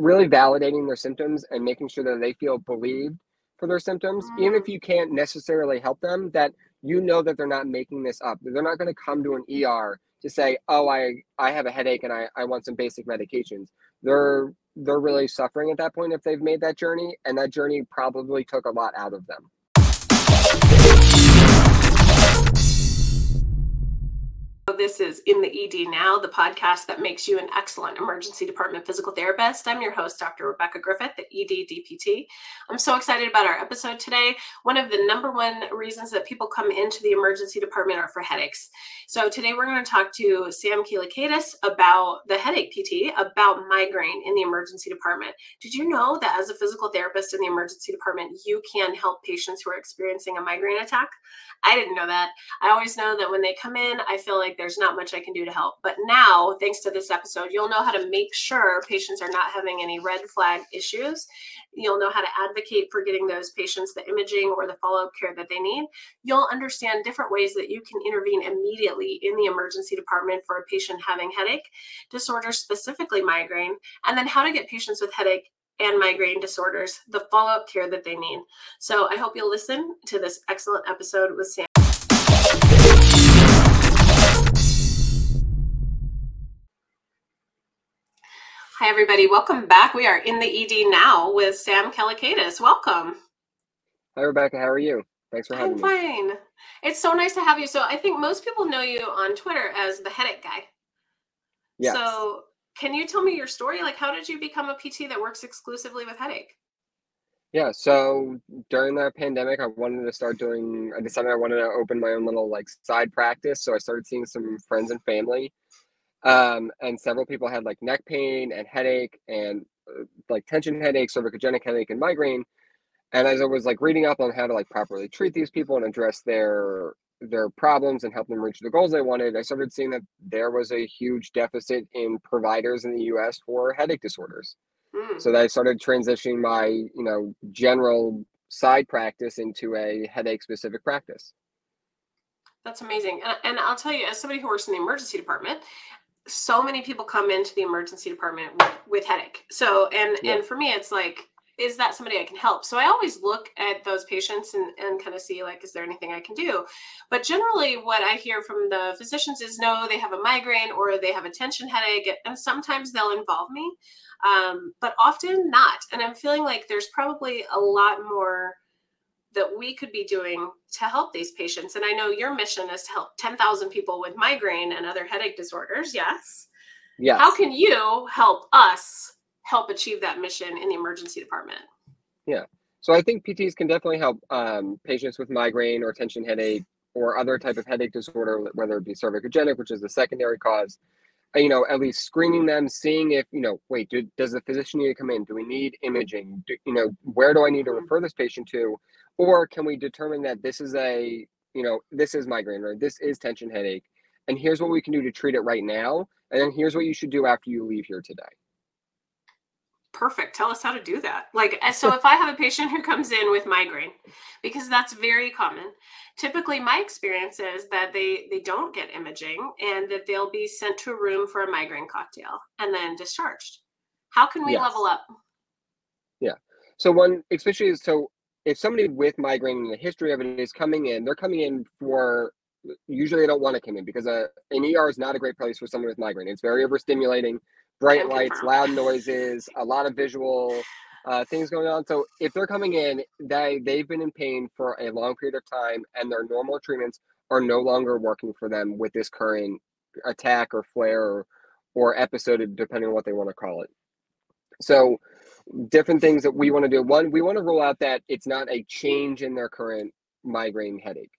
really validating their symptoms and making sure that they feel believed for their symptoms, mm. even if you can't necessarily help them, that you know that they're not making this up. They're not going to come to an ER to say, "Oh, I I have a headache and I I want some basic medications." They're they're really suffering at that point if they've made that journey, and that journey probably took a lot out of them. This is In the ED Now, the podcast that makes you an excellent emergency department physical therapist. I'm your host, Dr. Rebecca Griffith, the ED DPT. I'm so excited about our episode today. One of the number one reasons that people come into the emergency department are for headaches. So today we're going to talk to Sam Keelakaitis about the headache PT, about migraine in the emergency department. Did you know that as a physical therapist in the emergency department, you can help patients who are experiencing a migraine attack? I didn't know that. I always know that when they come in, I feel like there's not much I can do to help. But now, thanks to this episode, you'll know how to make sure patients are not having any red flag issues. You'll know how to advocate for getting those patients the imaging or the follow up care that they need. You'll understand different ways that you can intervene immediately in the emergency department for a patient having headache disorders, specifically migraine, and then how to get patients with headache and migraine disorders the follow up care that they need. So I hope you'll listen to this excellent episode with Sam. Hi, everybody. Welcome back. We are in the ED now with Sam Keelakaitis. Welcome. Hi, Rebecca. How are you? Thanks for having I'm me. I'm fine. It's so nice to have you. So I think most people know you on Twitter as the headache guy. Yes. So can you tell me your story? Like, how did you become a PT that works exclusively with headache? Yeah, so during the pandemic, I wanted to start doing. I decided I wanted to open my own little like side practice. So I started seeing some friends and family, um, and several people had like neck pain and headache and uh, like tension headache, cervicogenic headache, and migraine. And as I was like reading up on how to like properly treat these people and address their their problems and help them reach the goals they wanted, I started seeing that there was a huge deficit in providers in the US for headache disorders. Mm. So I started transitioning my, you know, general side practice into a headache specific practice. That's amazing. And, and I'll tell you, as somebody who works in the emergency department, so many people come into the emergency department with, with headache. So, and, yeah. and for me, it's like, is that somebody I can help? So I always look at those patients and, and kind of see like, is there anything I can do? But generally, what I hear from the physicians is no, they have a migraine or they have a tension headache, and sometimes they'll involve me, um, but often not. And I'm feeling like there's probably a lot more that we could be doing to help these patients. And I know your mission is to help 10,000 people with migraine and other headache disorders. Yes. Yes. How can you help us help achieve that mission in the emergency department? Yeah. So I think PTs can definitely help um, patients with migraine or tension headache or other type of headache disorder, whether it be cervicogenic, which is the secondary cause. You know, at least screening them, seeing if you know, wait, do, does the physician need to come in? Do we need imaging? Do, you know, where do I need to mm-hmm. refer this patient to? Or can we determine that this is a, you know, this is migraine or this is tension headache, and here's what we can do to treat it right now, and then here's what you should do after you leave here today perfect. Tell us how to do that. Like eh, so if i have a patient who comes in with migraine because that's very common typically my experience is that they they don't get imaging and that they'll be sent to a room for a migraine cocktail and then discharged. How can we yes. level up? Yeah. So one especially so if somebody with migraine and the history of it is coming in they're coming in for usually they don't want to come in because uh, an ER is not a great place for someone with migraine. It's very overstimulating bright lights, loud noises, a lot of visual uh, things going on. So if they're coming in, they they've been in pain for a long period of time, and their normal treatments are no longer working for them with this current attack or flare or, or episode, depending on what they want to call it. So different things that we want to do. One, we want to rule out that it's not a change in their current migraine headache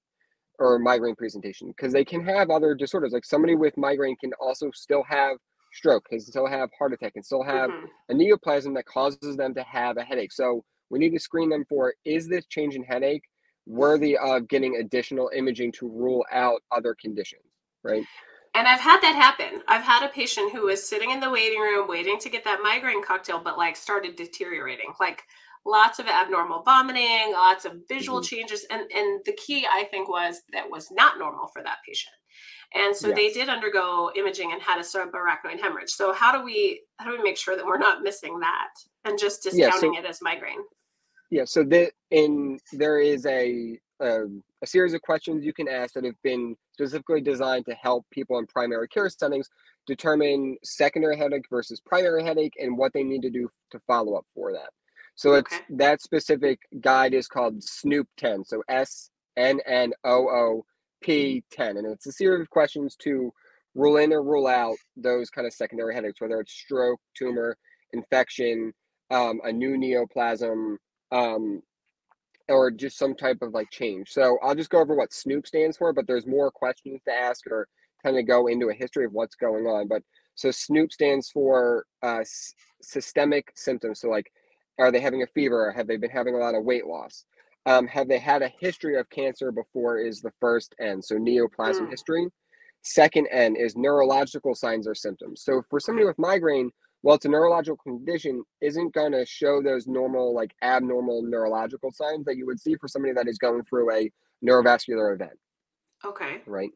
or migraine presentation because they can have other disorders. Like somebody with migraine can also still have stroke, can still have heart attack, can still have mm-hmm. a neoplasm that causes them to have a headache. So we need to screen them for is this change in headache worthy of getting additional imaging to rule out other conditions, right? And I've had that happen. I've had a patient who was sitting in the waiting room waiting to get that migraine cocktail, but like started deteriorating. Like lots of abnormal vomiting, lots of visual Mhm. changes, and and the key I think was that was not normal for that patient. And so they did undergo imaging and had a subarachnoid hemorrhage. So how do we how do we make sure that we're not missing that and just Yeah, so- discounting it as migraine? Yeah, so the in there is a um, a series of questions you can ask that have been specifically designed to help people in primary care settings determine secondary headache versus primary headache and what they need to do to follow up for that. So it's Okay. that specific guide is called Snoop 10. So S N N O O P 10 and it's a series of questions to rule in or rule out those kind of secondary headaches whether it's stroke, tumor, infection, um, a new neoplasm, um, or just some type of like change. So I'll just go over what Snoop stands for, but there's more questions to ask or kind of go into a history of what's going on. But so Snoop stands for uh, s- systemic symptoms. So like, are they having a fever? Have they been having a lot of weight loss? Um, have they had a history of cancer before? Is the first N. So neoplasm Mm. history. Second N is neurological signs or symptoms. So for somebody with migraine, well, it's a neurological condition, isn't going to show those normal, like abnormal neurological signs that you would see for somebody that is going through a neurovascular event, Okay. right?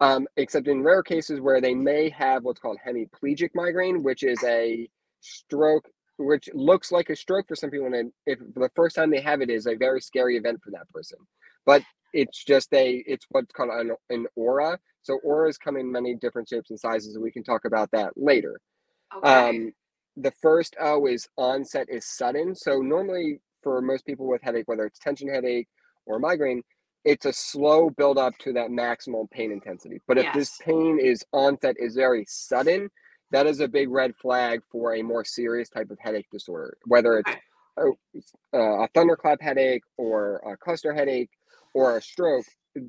Um, except in rare cases where they may have what's called hemiplegic migraine, which is a stroke, which looks like a stroke for some people, and if the first time they have it is a very scary event for that person. But it's just a, it's what's called an, an aura. So auras come in many different shapes and sizes, and we can talk about that later. Okay. Um, the first O is onset is sudden. So normally for most people with headache, whether it's tension headache or migraine, it's a slow build up to that maximal pain intensity. But if this pain is onset is very sudden, that is a big red flag for a more serious type of headache disorder, whether it's a, a thunderclap headache or a cluster headache or a stroke.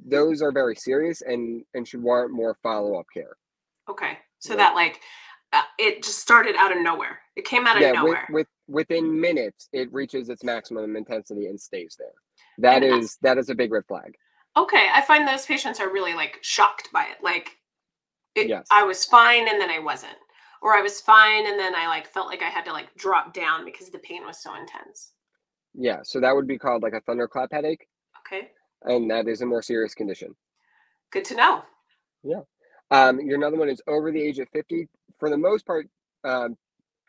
Those are very serious and and should warrant more follow up care. Okay. So Right. that like uh, it just started out of nowhere. It came out of yeah, nowhere. with within minutes, it reaches its maximum intensity and stays there. That And, uh, is that is a big red flag. okay, I find those patients are really like shocked by it. Like it, Yes. I was fine and then I wasn't. Or I was fine and then I like felt like I had to like drop down because the pain was so intense. Yeah, so that would be called like a thunderclap headache, Okay. and that is a more serious condition. Good to know. Yeah. Um, your another one is over the age of fifty. For the most part, um,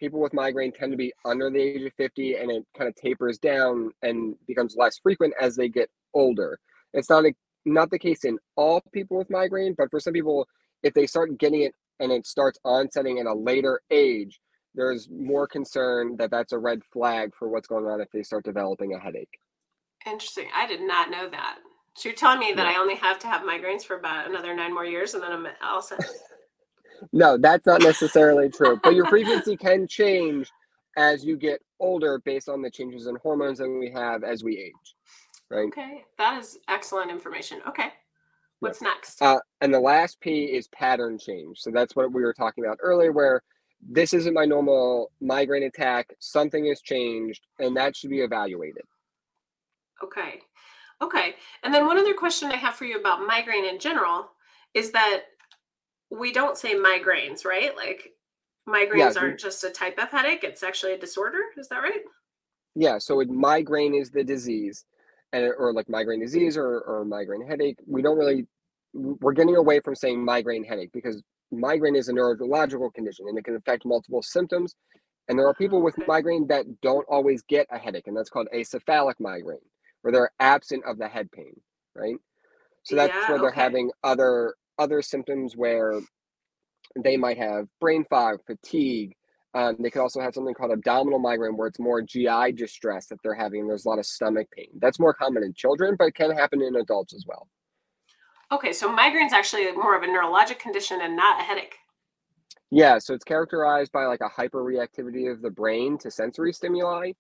people with migraine tend to be under the age of fifty, and it kind of tapers down and becomes less frequent as they get older. It's not a, not the case in all people with migraine, but for some people, if they start getting it and it starts onsetting at a later age, there's more concern that that's a red flag for what's going on if they start developing a headache. Interesting. I did not know that. So you're telling me that Yeah. I only have to have migraines for about another nine more years and then I'm all set. No, that's not necessarily true, but your frequency can change as you get older based on the changes in hormones that we have as we age, right? Okay. That is excellent information. Okay. What's next? Uh, and the last P is pattern change. So that's what we were talking about earlier, where this isn't my normal migraine attack, something has changed, and that should be evaluated. Okay. Okay. And then one other question I have for you about migraine in general is that we don't say migraines, right? Like migraines aren't just a type of headache, it's actually a disorder. Is that right? Yeah, so it, migraine is the disease, and or like migraine disease or, or migraine headache. We don't really, we're getting away from saying migraine headache because migraine is a neurological condition and it can affect multiple symptoms. And there are people with migraine that don't always get a headache, and that's called acephalic migraine, where they're absent of the head pain, right? So that's Yeah, where they're okay. having other other symptoms where they might have brain fog, fatigue. Um, they could also have something called abdominal migraine, where it's more GI distress that they're having. There's a lot of stomach pain. That's more common in children, but it can happen in adults as well. Okay, so migraine's actually more of a neurologic condition and not a headache. Yeah, so it's characterized by like a hyperreactivity of the brain to sensory stimuli.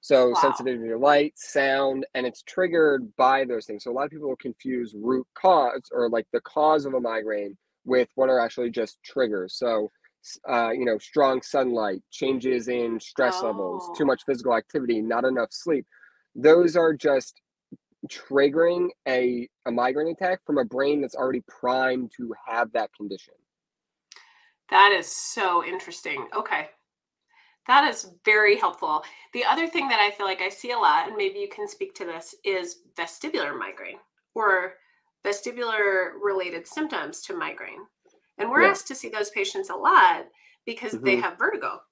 So Wow. sensitivity to light, sound, and it's triggered by those things. So a lot of people confuse root cause or like the cause of a migraine with what are actually just triggers. So uh, you know, strong sunlight, changes in stress levels, too Oh. much physical activity, not enough sleep. Those are just triggering a, a migraine attack from a brain that's already primed to have that condition. That is so interesting. Okay. That is very helpful. The other thing that I feel like I see a lot, and maybe you can speak to this, is vestibular migraine or vestibular related symptoms to migraine. And we're Yeah. asked to see those patients a lot because they Mhm. have vertigo.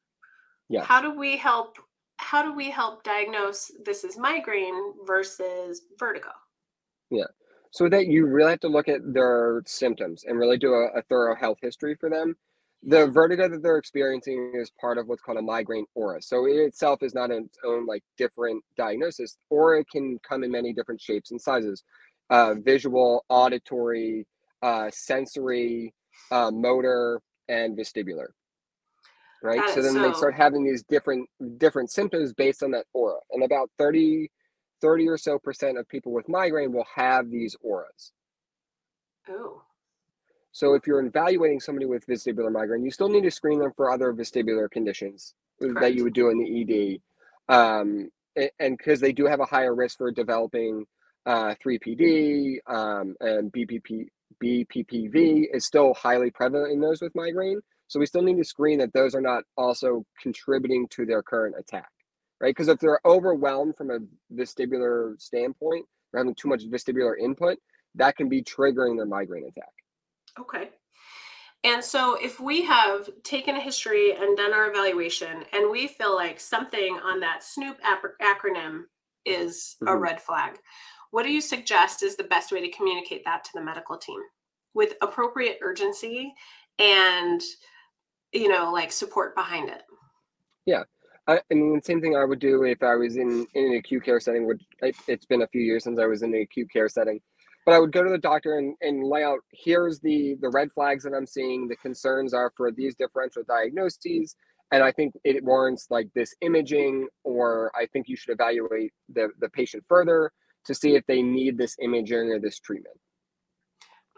Yes. How do we help how do we help diagnose this is migraine versus vertigo? Yeah. So that, you really have to look at their symptoms and really do a, a thorough health history for them. The vertigo that they're experiencing is part of what's called a migraine aura. So it itself is not its own like different diagnosis, or it can come in many different shapes and sizes, uh, visual, auditory, uh, sensory, uh, motor, and vestibular. Right. Got So it. then they start having these different different symptoms based on that aura, and about 30 30 or so percent of people with migraine will have these auras. Oh, So if you're evaluating somebody with vestibular migraine, you still need to screen them for other vestibular conditions that you would do in the ED. Um, and because they do have a higher risk for developing uh, 3PD um, and BPP, BPPV is still highly prevalent in those with migraine. So we still need to screen that those are not also contributing to their current attack, right? Because if they're overwhelmed from a vestibular standpoint, or having too much vestibular input, that can be triggering their migraine attack. okay. And so if we have taken a history and done our evaluation and we feel like something on that SNOOP ap- acronym is a Mhm. red flag, what do you suggest is the best way to communicate that to the medical team with appropriate urgency and you know like support behind it? I, I mean, the same thing I would do if I was in, in an acute care setting, it, it's been a few years since I was in an acute care setting. But I would go to the doctor and, and lay out here's the, the red flags that I'm seeing, the concerns are for these differential diagnoses. And I think it warrants like this imaging, or I think you should evaluate the, the patient further to see if they need this imaging or this treatment.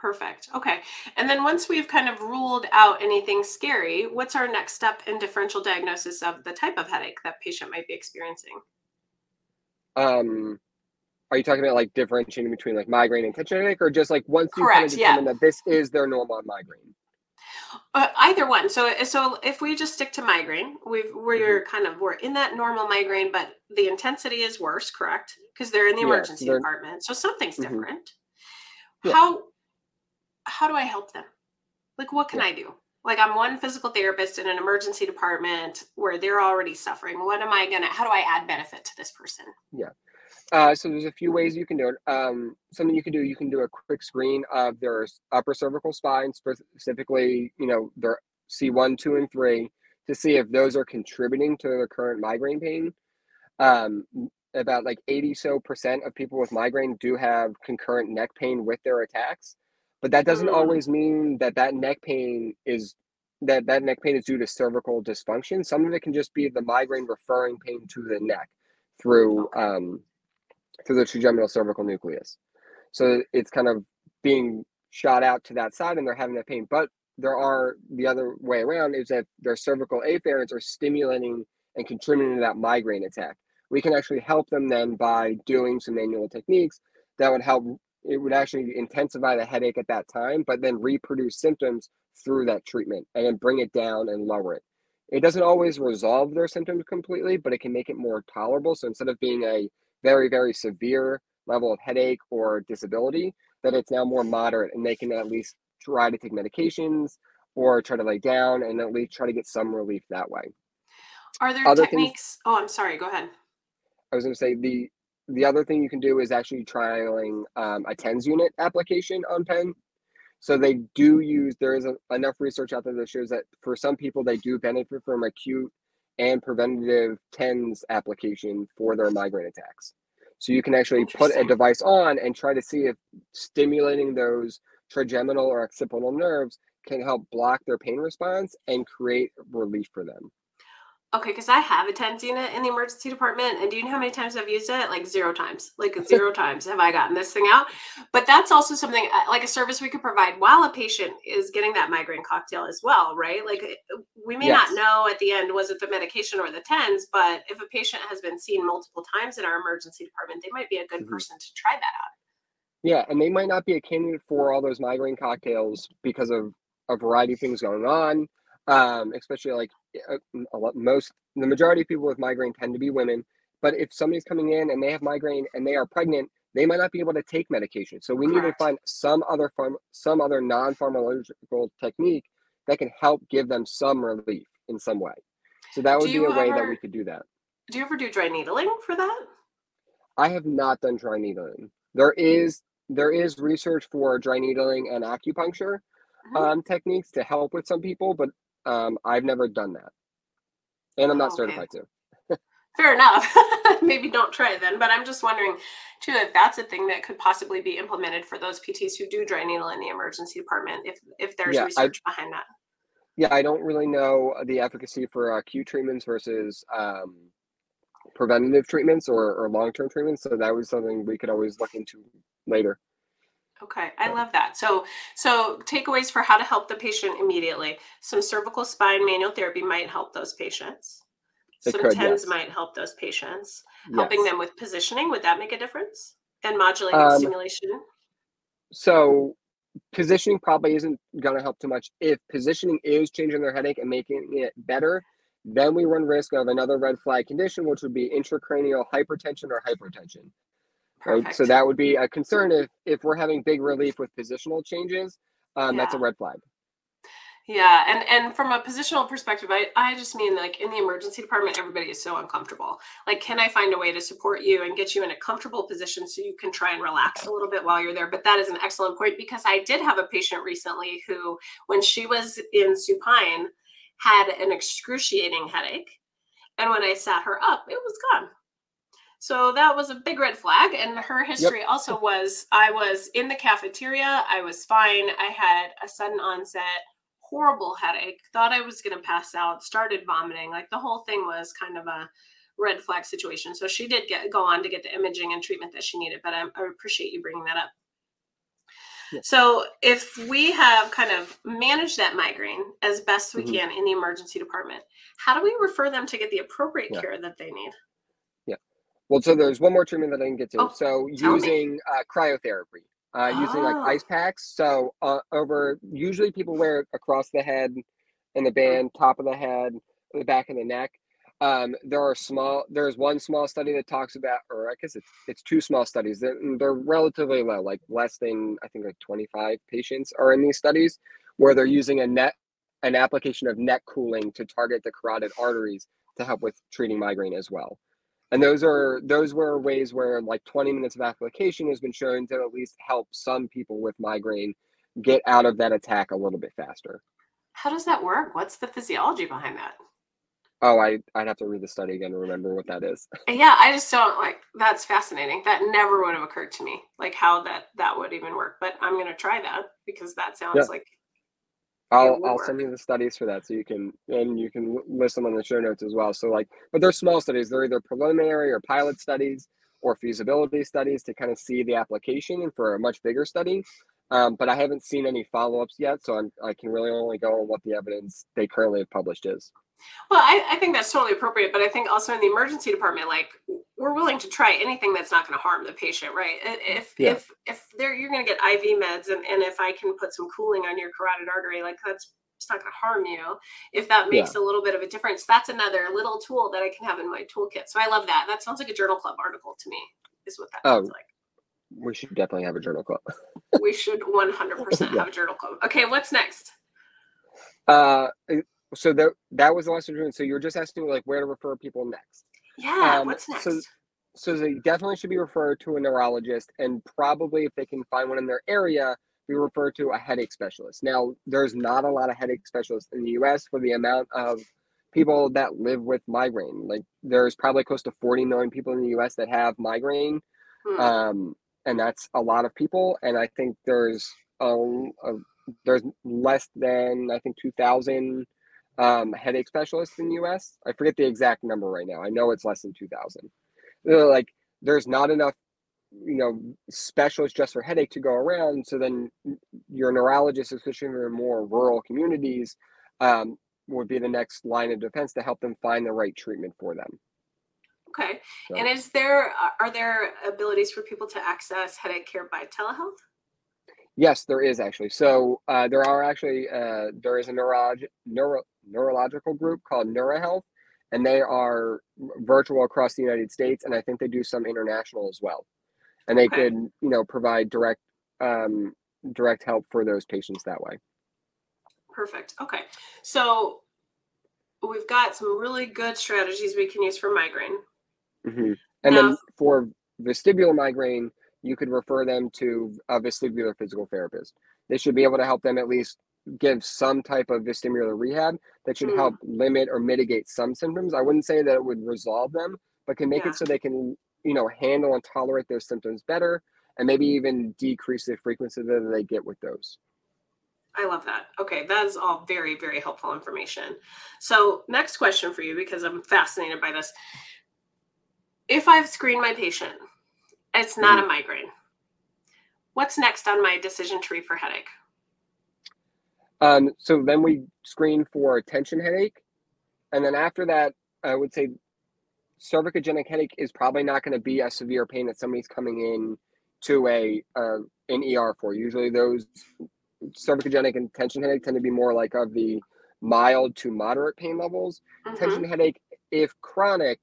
Perfect. Okay. And then once we've kind of ruled out anything scary, what's our next step in differential diagnosis of the type of headache that patient might be experiencing? Um, are you talking about like differentiating between like migraine and tension headache, or just like once you kind Correct, of yeah. that this is their normal migraine? Uh, either one. So, so if we just stick to migraine, we've we're Mm-hmm. kind of we're in that normal migraine, but the intensity is worse, correct? Because they're in the emergency they're- department, so something's Mhm. different. Yeah. How how do I help them? Like, what can I do? Like, I'm one physical therapist in an emergency department where they're already suffering. What am I gonna? How do I add benefit to this person? Yeah. Uh, so there's a few ways you can do it. Um, something you can do, you can do a quick screen of their upper cervical spine, specifically, you know, their C1, 2, and 3, to see if those are contributing to their current migraine pain. Um, about like 80 so percent of people with migraine do have concurrent neck pain with their attacks, but that doesn't Mm. always mean that that neck pain is that that neck pain is due to cervical dysfunction. Some of it can just be the migraine referring pain to the neck through um, through the trigeminal cervical nucleus. So it's kind of being shot out to that side and they're having that pain. But there are the other way around is that their cervical afferents are stimulating and contributing to that migraine attack. We can actually help them then by doing some manual techniques that would help. It would actually intensify the headache at that time, but then reproduce symptoms through that treatment and then bring it down and lower it. It doesn't always resolve their symptoms completely, but it can make it more tolerable. So instead of being a very, very severe level of headache or disability, that it's now more moderate and they can at least try to take medications or try to lay down and at least try to get some relief that way. Are there Other things- techniques? Oh, I'm sorry. Go ahead. I was going to say the the other thing you can do is actually trialing um, a TENS unit application on pen. So they do use there is a, enough research out there that shows that for some people they do benefit from acute and preventative TENS application for their migraine attacks. So you can actually put a device on and try to see if stimulating those trigeminal or occipital nerves can help block their pain response and create relief for them. Okay, because I have a TENS unit in the emergency department, and do you know how many times I've used it? Like zero times. Like zero times have I gotten this thing out. But that's also something uh, like a service we could provide while a patient is getting that migraine cocktail as well, right? Like uh, we may Yes. not know at the end was it the medication or the TENS, but if a patient has been seen multiple times in our emergency department, they might be a good Mhm. person to try that out. Yeah, and they might not be a candidate for all those migraine cocktails because of a variety of things going on. Um, especially like uh, a lot, most the majority of people with migraine tend to be women. But if somebody's coming in and they have migraine and they are pregnant, they might not be able to take medication. So we Correct. need to find some other farm, some other non-pharmacological technique that can help give them some relief in some way. So that would be a ever, way that we could do that. Do you ever do dry needling for that? I have not done dry needling. There is there is research for dry needling and acupuncture mm-hmm. um, techniques to help with some people, but um, I've never done that, and I'm not oh, okay. certified to. Fair enough. Maybe don't try then. But I'm just wondering too if that's a thing that could possibly be implemented for those PTs who do dry needle in the emergency department. If if there's yeah, research I, behind that. Yeah, I don't really know the efficacy for acute treatments versus um, preventative treatments or, or long-term treatments so that was something we could always look into later okay i love that. So so takeaways for how to help the patient immediately. Some cervical spine manual therapy might help those patients. It some could, tens yes. might help those patients. Yes. helping them with positioning would that make a difference? And modulating um, stimulation? so positioning probably isn't going to help too much. If positioning is changing their headache and making it better then we run risk of another red flag condition, which would be intracranial hypertension or hypotension. Right. So that would be a concern if if we're having big relief with positional changes. Um, yeah. That's a red flag. Yeah, and and from a positional perspective, I I just mean like in the emergency department, everybody is so uncomfortable. Like, can I find a way to support you and get you in a comfortable position so you can try and relax a little bit while you're there? But that is an excellent point because I did have a patient recently who, when she was in supine, had an excruciating headache. And when I sat her up, it was gone. So that was a big red flag. And her history yep. also was I was in the cafeteria, I was fine. I had a sudden onset, horrible headache, thought I was going to pass out, started vomiting. Like the whole thing was kind of a red flag situation. So she did get go on to get the imaging and treatment that she needed. But I, I appreciate you bringing that up. So if we have kind of managed that migraine as best we mm-hmm. can in the emergency department, how do we refer them to get the appropriate care that they need? Well, so there's one more treatment that I didn't get to. Oh, so using uh, cryotherapy, uh, oh. using like oh. ice packs. So uh, over, usually people wear it across the head, in the mm-hmm. band, top of the head, the back of the neck. Um, there are small. There's one small study that talks about, or I guess it's it's two small studies. They're, they're relatively low, like less than I think like 25 patients are in these studies, where they're using a net an application of neck cooling to target the carotid arteries to help with treating migraine as well. And those are those were ways where like 20 minutes of application has been shown to at least help some people with migraine get out of that attack a little bit faster. How does that work? What's the physiology behind that? Oh, I I'd have to read the study again to remember what that is. yeah, I just don't like that's fascinating. That never would have occurred to me, like how that that would even work. But I'm gonna try that because that sounds yeah. like. I'll I'll send you the studies for that so you can and you can list them on the show notes as well. So like, but they're small studies. They're either preliminary or pilot studies or feasibility studies to kind of see the application and for a much bigger study. Um, but I haven't seen any follow ups yet, so I'm I can really only go on what the evidence they currently have published is. Well, I, I, think that's totally appropriate, but I think also in the emergency department, like we're willing to try anything that's not going to harm the patient, right? If yeah. if if they're you're going to get IV meds, and and if I can put some cooling on your carotid artery, like that's it's not going to harm you. If that makes yeah. a little bit of a difference, that's another little tool that I can have in my toolkit. So I love that. That sounds like a journal club article to me. Is what that oh, sounds like. We should definitely have a journal club. we should 100% yeah. have a journal club. Okay, what's next? Uh so that that was the last one. So you're just asking like where to refer people next. Yeah. Um, what's next? So, so they definitely should be referred to a neurologist, and probably if they can find one in their area, be referred to a headache specialist. Now, there's not a lot of headache specialists in the U.S. for the amount of people that live with migraine. Like there's probably close to 40 million people in the U.S. that have migraine, hmm. um, and that's a lot of people. And I think there's um, a, there's less than I think 2,000 um, headache specialists in the U.S. I forget the exact number right now. I know it's less than 2,000. Like, there's not enough, you know, specialists just for headache to go around. So then your neurologist, especially in more rural communities, um, would be the next line of defense to help them find the right treatment for them. Okay. So. And is there are there abilities for people to access headache care by telehealth? Yes, there is actually. So uh, there are actually uh, there is a neurolog- neuro- neurological group called Neura Health, and they are virtual across the United States, and I think they do some international as well. And they Okay. could you know provide direct um, direct help for those patients that way. Perfect. Okay. So we've got some really good strategies we can use for migraine. hmm And Now- then for vestibular migraine, you could refer them to a vestibular physical therapist. They should be able to help them at least give some type of vestibular rehab that should Mm. help limit or mitigate some symptoms. I wouldn't say that it would resolve them, but can make Yeah. it so they can, you know, handle and tolerate those symptoms better and maybe even decrease the frequency that they get with those. I love that. Okay, that is all very, very helpful information. So, next question for you because I'm fascinated by this. If I've screened my patient, it's not a migraine. What's next on my decision tree for headache? Um, so then we screen for tension headache. And then after that, I would say cervicogenic headache is probably not going to be a severe pain that somebody's coming in to a uh, an ER for. Usually those cervicogenic and tension headache tend to be more like of the mild to moderate pain levels. Mhm. Tension headache, if chronic,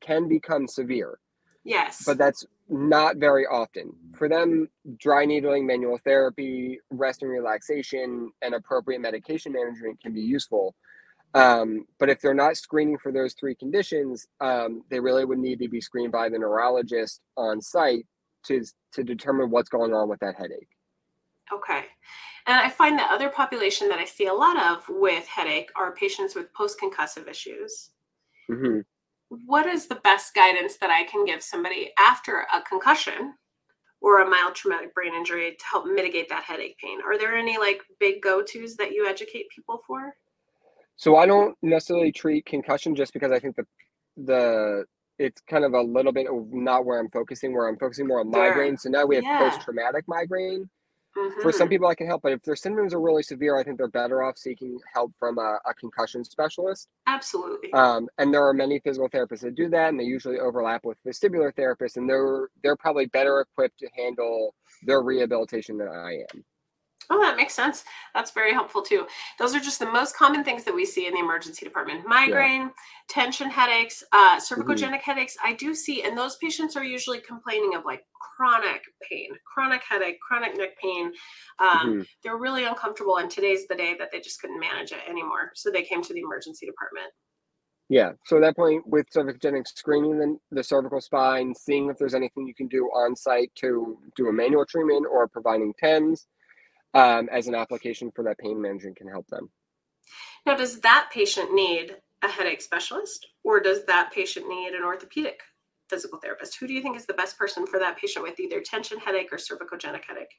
can become severe Yes. but that's not very often. For them, dry needling, manual therapy, rest and relaxation, and appropriate medication management can be useful. Um, but if they're not screening for those three conditions, um, they really would need to be screened by the neurologist on site to to determine what's going on with that headache. Okay. And I find the other population that I see a lot of with headache are patients with post concussive issues. hmm What is the best guidance that I can give somebody after a concussion or a mild traumatic brain injury to help mitigate that headache pain? Are there any like big go tos that you educate people for? So I don't necessarily treat concussion just because I think the the it's kind of a little bit of not where I'm focusing. Where I'm focusing more on Sure. migraine. So now we have Yeah. post traumatic migraine. For some Mhm. people, I can help, but if their symptoms are really severe, I think they're better off seeking help from a, a concussion specialist. Absolutely. Um, and there are many physical therapists that do that, and they usually overlap with vestibular therapists, and they're they're probably better equipped to handle their rehabilitation than I am. Oh, that makes sense. That's very helpful too. Those are just the most common things that we see in the emergency department migraine, tension headaches, uh, cervicogenic headaches. I do see, and those patients are usually complaining of like chronic pain, chronic headache, chronic neck pain. Um, Mhm. They're really uncomfortable, and today's the day that they just couldn't manage it anymore. So they came to the emergency department. Yeah. So at that point, with cervicogenic screening the, the cervical spine, seeing if there's anything you can do on site to do a manual treatment or providing TENS um, as an application for that pain management can help them. Now, does that patient need a headache specialist, or does that patient need an orthopedic physical therapist? Who do you think is the best person for that patient with either tension headache or cervicogenic headache?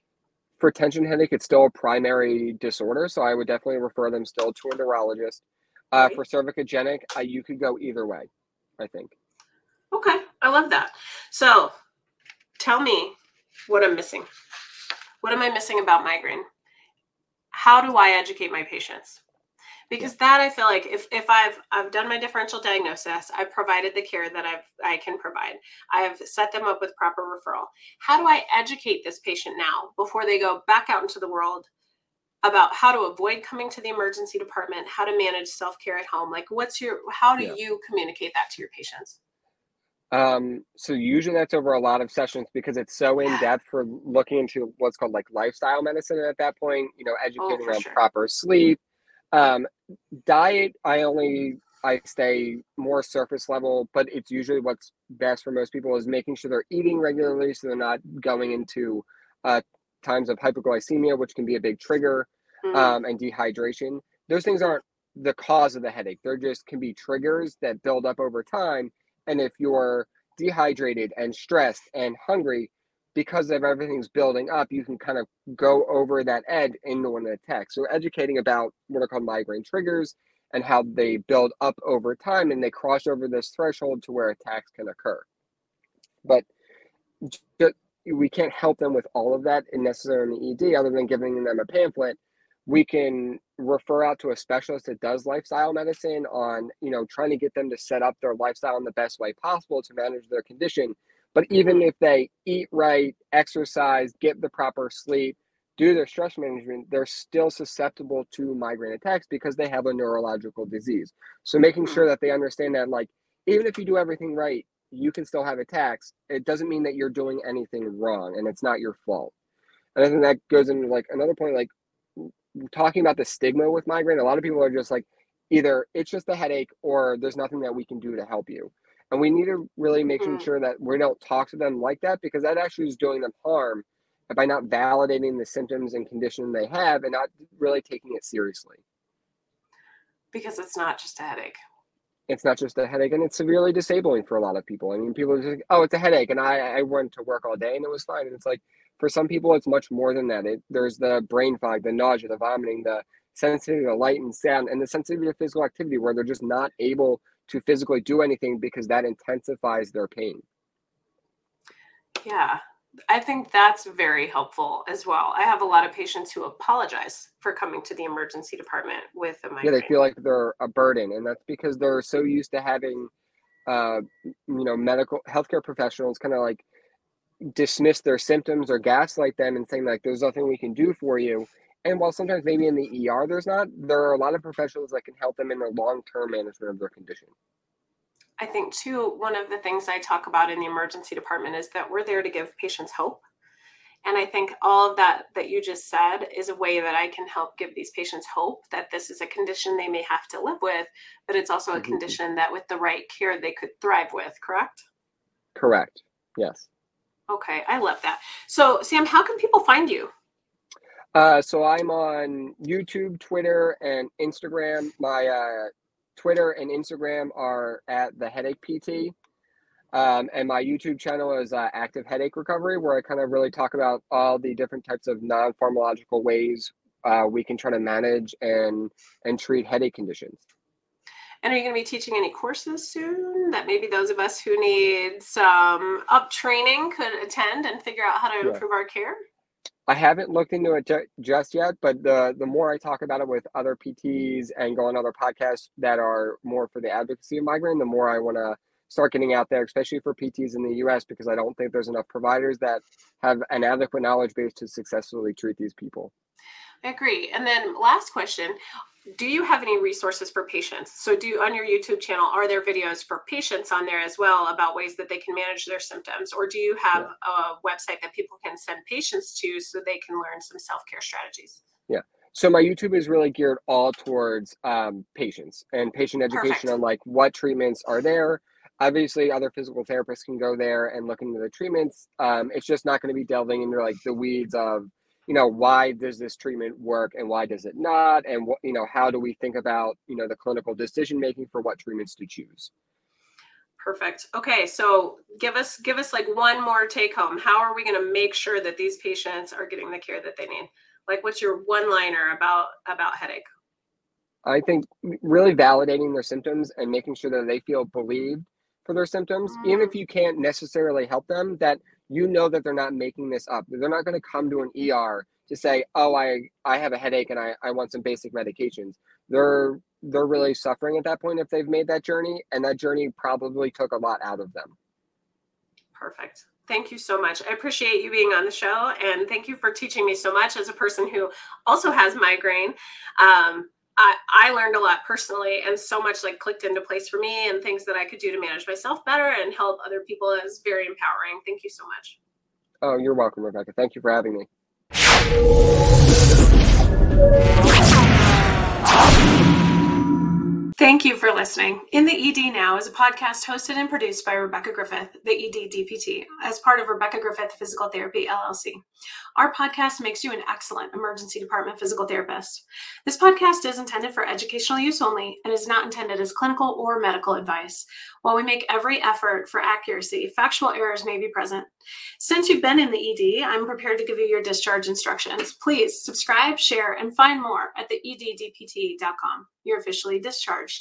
For tension headache, it's still a primary disorder, so I would definitely refer them still to a neurologist. Uh, Right. for cervicogenic, uh, you could go either way, I think. Okay, I love that. So, tell me what I'm missing. What am I missing about migraine? How do I educate my patients? Because that I feel like if if I've I've done my differential diagnosis, I've provided the care that I've I can provide. I've set them up with proper referral. How do I educate this patient now before they go back out into the world about how to avoid coming to the emergency department, how to manage self-care at home? Like what's your how do Yeah. you communicate that to your patients? Um, so usually that's over a lot of sessions because it's so in depth for looking into what's called like lifestyle medicine. And at that point, you know, educating for on sure. proper sleep, um, diet. I only I stay more surface level, but it's usually what's best for most people is making sure they're eating regularly, so they're not going into uh, times of hypoglycemia, which can be a big trigger, Mm. um, and dehydration. Those things aren't the cause of the headache. They're just can be triggers that build up over time. And if you're dehydrated and stressed and hungry, because of everything's building up, you can kind of go over that edge into an attack. So educating about what are called migraine triggers and how they build up over time and they cross over this threshold to where attacks can occur. But we can't help them with all of that necessarily in the ED other than giving them a pamphlet. We can refer out to a specialist that does lifestyle medicine on, you know, trying to get them to set up their lifestyle in the best way possible to manage their condition. But even if they eat right, exercise, get the proper sleep, do their stress management, they're still susceptible to migraine attacks because they have a neurological disease. So making sure mm-hmm. that they understand that, like, even if you do everything right, you can still have attacks. It doesn't mean that you're doing anything wrong and it's not your fault. And I think that goes into like another point, like talking about the stigma with migraine. A lot of people are just like, either it's just a headache or there's nothing that we can do to help you. And we need to really making Mhm. sure that we don't talk to them like that because that actually is doing them harm by not validating the symptoms and condition they have and not really taking it seriously. Because it's not just a headache. It's not just a headache and it's severely disabling for a lot of people. I mean, people are just like, oh, it's a headache. And I, I went to work all day and it was fine. And it's like, for some people, it's much more than that. It, there's the brain fog, the nausea, the vomiting, the sensitivity to light and sound, and the sensitivity to physical activity where they're just not able to physically do anything because that intensifies their pain. Yeah, I think that's very helpful as well. I have a lot of patients who apologize for coming to the emergency department with a migraine Yeah, they feel like they're a burden, and that's because they're so used to having, uh, you know, medical healthcare professionals kind of like dismiss their symptoms or gaslight them and saying like, "There's nothing we can do for you." And while sometimes maybe in the ER there's not, there are a lot of professionals that can help them in their long-term management of their condition. I think too, one of the things I talk about in the emergency department is that we're there to give patients hope. And I think all of that that you just said is a way that I can help give these patients hope that this is a condition they may have to live with, but it's also a Mhm. condition that with the right care they could thrive with, correct? Correct. Yes. Okay, I love that. So, Sam, how can people find you? Uh, so I'm on YouTube, Twitter, and Instagram. My uh, Twitter and Instagram are at the Headache PT, um, and my YouTube channel is uh, Active Headache Recovery, where I kind of really talk about all the different types of non-pharmacological ways uh, we can try to manage and and treat headache conditions. And are you going to be teaching any courses soon that maybe those of us who need some up training could attend and figure out how to Yeah. improve our care? I haven't looked into it just yet, but the the more I talk about it with other PTs and go on other podcasts that are more for the advocacy of migraine, the more I want to start getting out there, especially for PTs in the U.S. because I don't think there's enough providers that have an adequate knowledge base to successfully treat these people. I agree. And then last question, do you have any resources for patients? So do you, on your YouTube channel are there videos for patients on there as well about ways that they can manage their symptoms or do you have a website that people can send patients to so they can learn some self-care strategies? Yeah. So my YouTube is really geared all towards um, patients and patient education Perfect. on like what treatments are there. Obviously, other physical therapists can go there and look into the treatments. Um, it's just not going to be delving into like the weeds of, you know, why does this treatment work and why does it not, and what you know, how do we think about you know the clinical decision making for what treatments to choose. Perfect. Okay, so give us give us like one more take home. How are we going to make sure that these patients are getting the care that they need? Like what's your one liner about about headache? I think really validating their symptoms and making sure that they feel believed for their symptoms, even if mm. you can't necessarily help them, that you know that they're not making this up. They're not going to come to an ER to say, "Oh, I I have a headache and I I want some basic medications." They're they're really suffering at that point if they've made that journey, and that journey probably took a lot out of them. Perfect. Thank you so much. I appreciate you being on the show and thank you for teaching me so much as a person who also has migraine. Um, I, I learned a lot personally and so much like clicked into place for me and things that I could do to manage myself better and help other people is very empowering. Thank you so much. Oh, you're welcome, Rebecca. Thank you for having me. Thank you for listening. In the ED Now is a podcast hosted and produced by Rebecca Griffith, the ED DPT, as part of Rebecca Griffith Physical Therapy LLC. Our podcast makes you an excellent emergency department physical therapist. This podcast is intended for educational use only and is not intended as clinical or medical advice. While we make every effort for accuracy, factual errors may be present. Since you've been in the ED, I'm prepared to give you your discharge instructions. Please subscribe, share, and find more at the eddpt.com. You're officially discharged.